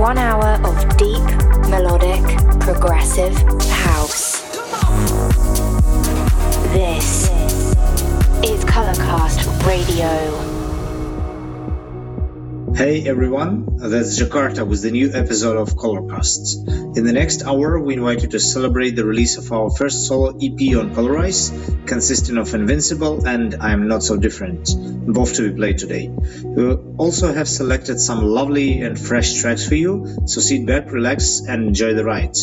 one hour of deep, melodic, progressive house. This is Colorcast Radio. Hey everyone, that's Jakarta with the new episode of Colorcast. In the next hour, we invite you to celebrate the release of our first solo EP on Colorize, consisting of Invincible and I'm Not So Different, both to be played today. We also have selected some lovely and fresh tracks for you, so sit back, relax, and enjoy the ride.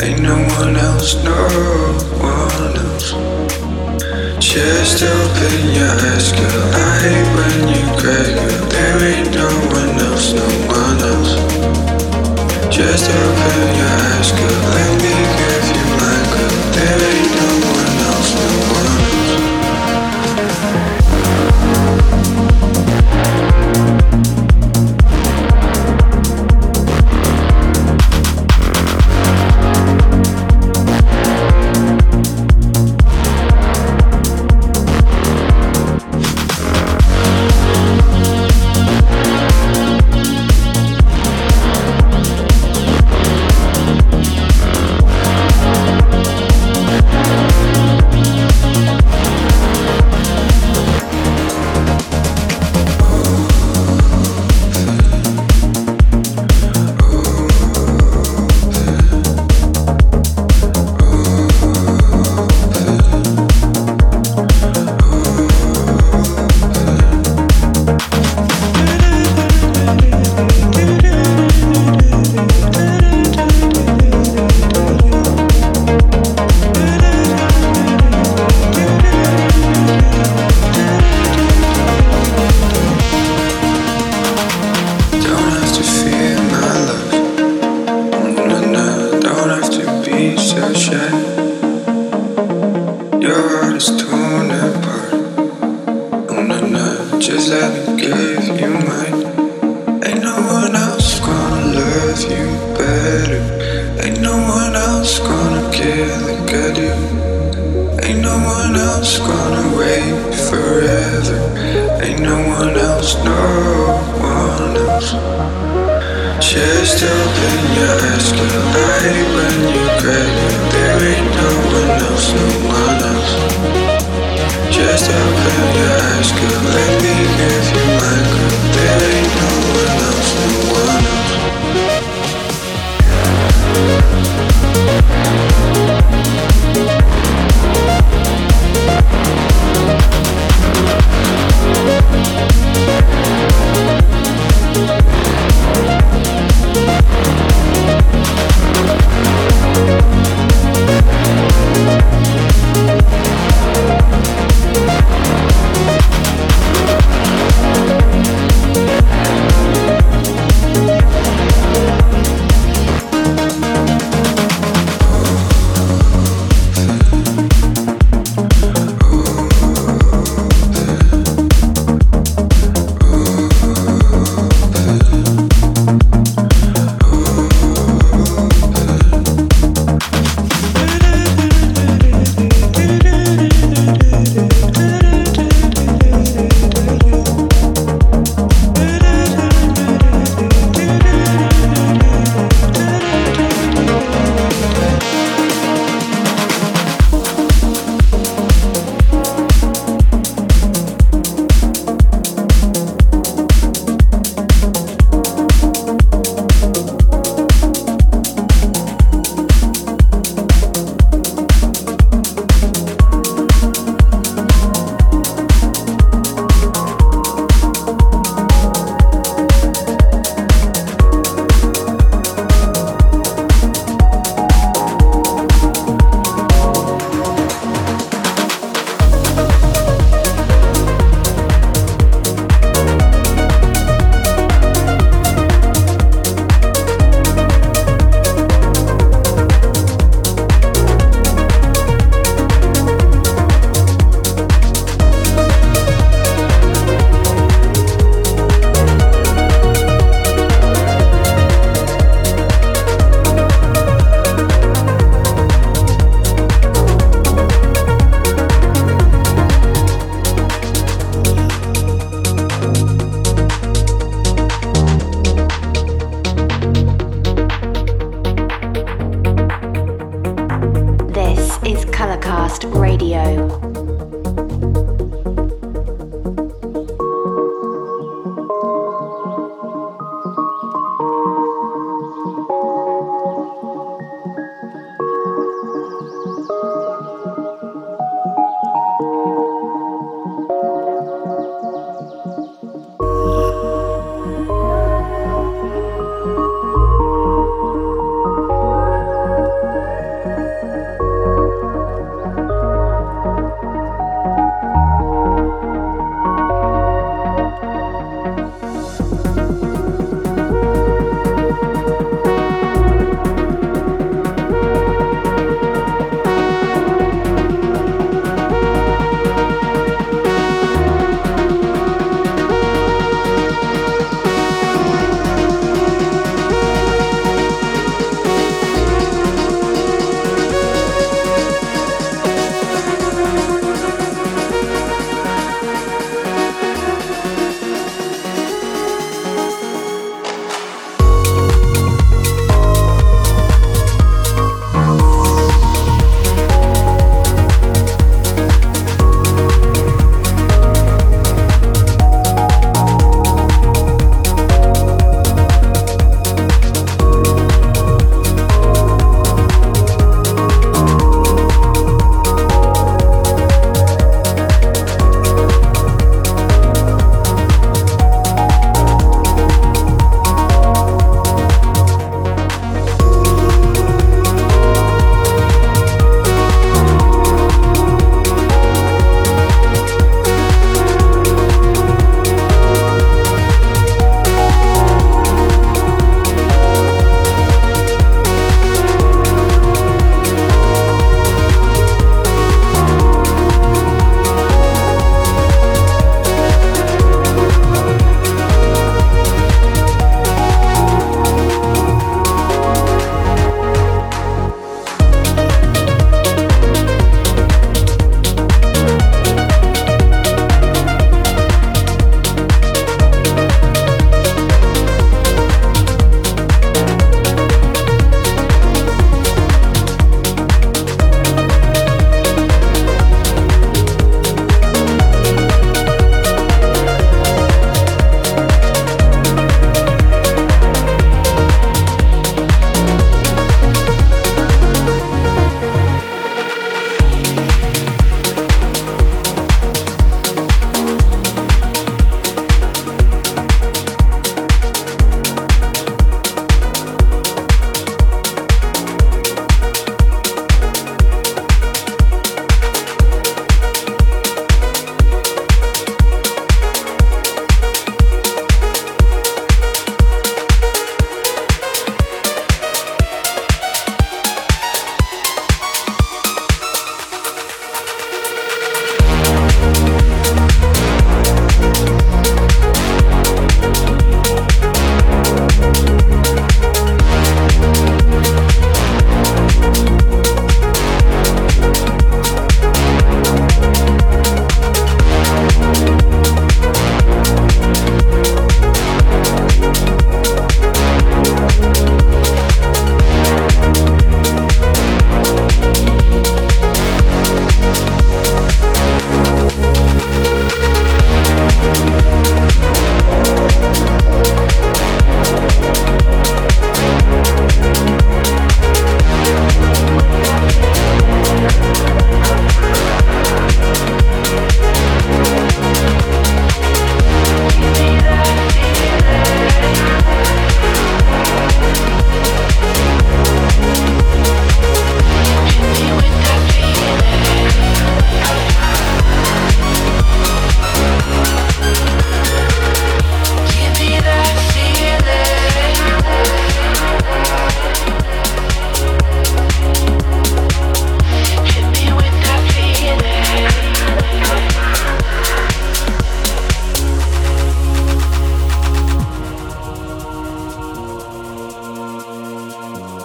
Ain't no one else, no one else. Just open your eyes, girl. I hate when you cry, girl. There ain't no one else, no one else. Just open your eyes, girl. Let me give you my girl. There ain't no one. Ain't no one else, no one else. Just open your eyes, hate when you. There ain't no one else, no one else. Just open your. Let me give you my girl. There ain't no one else, no one else.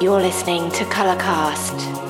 You're listening to Colorcast.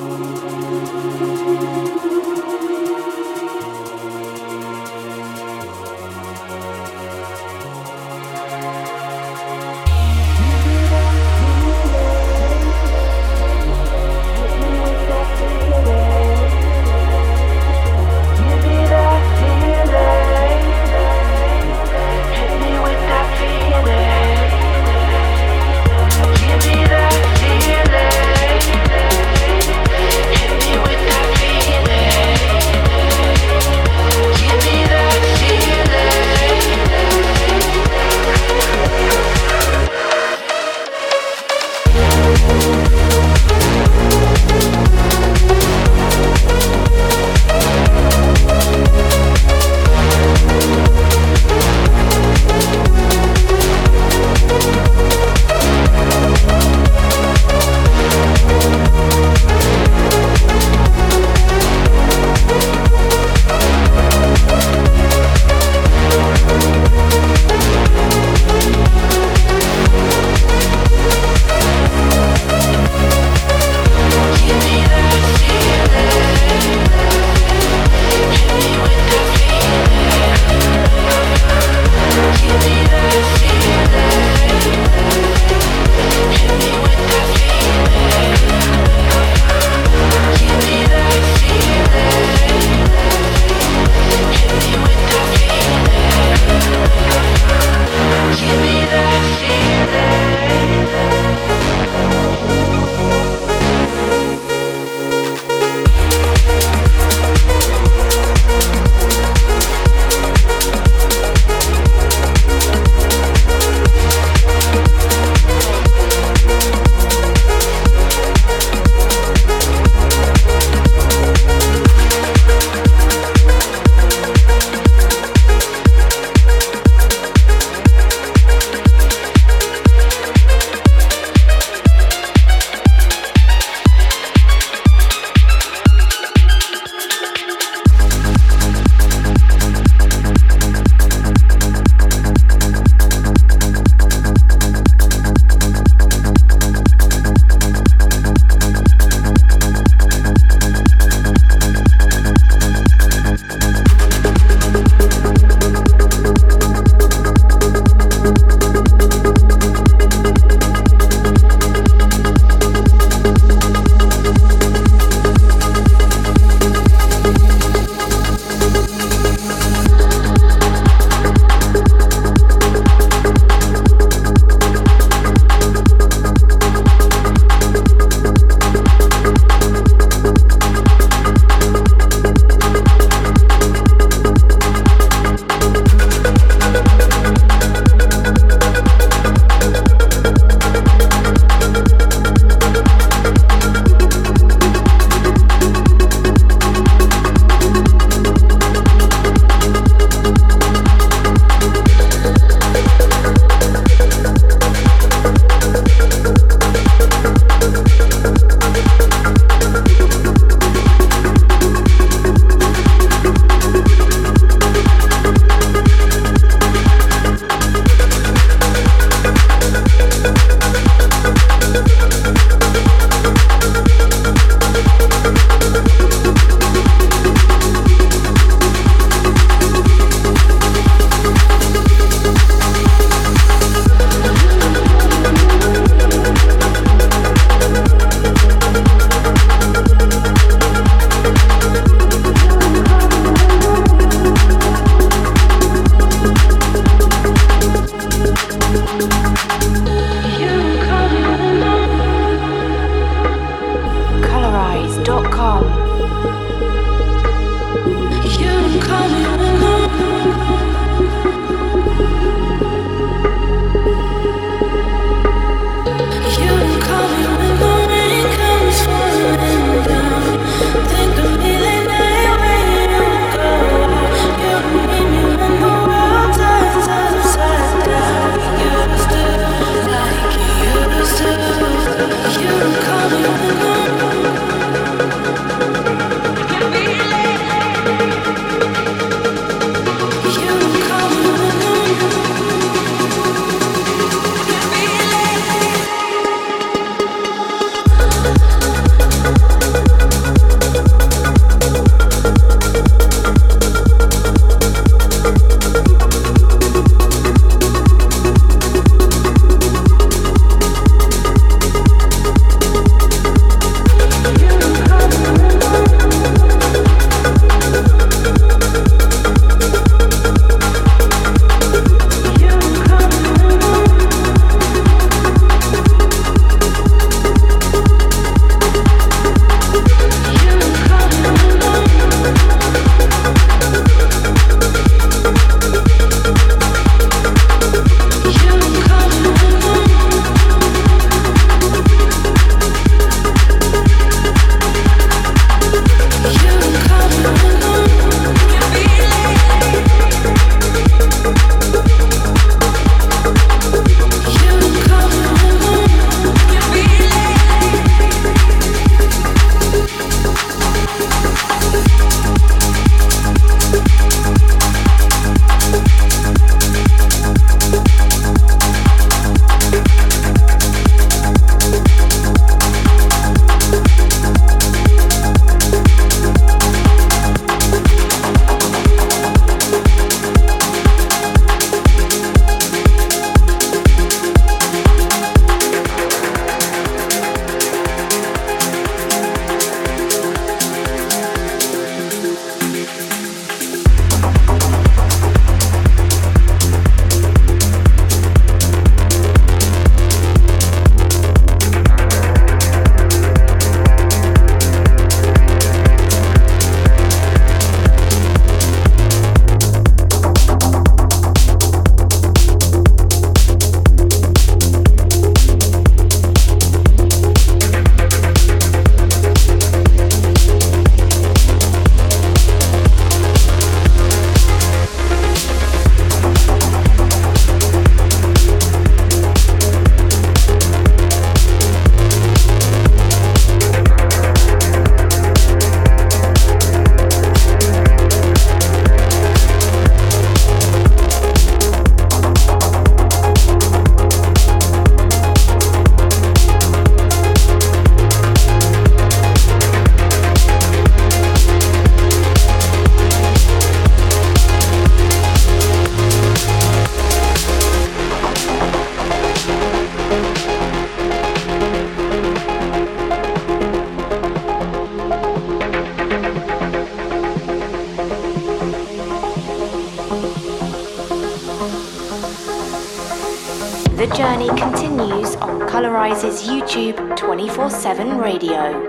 7 radio.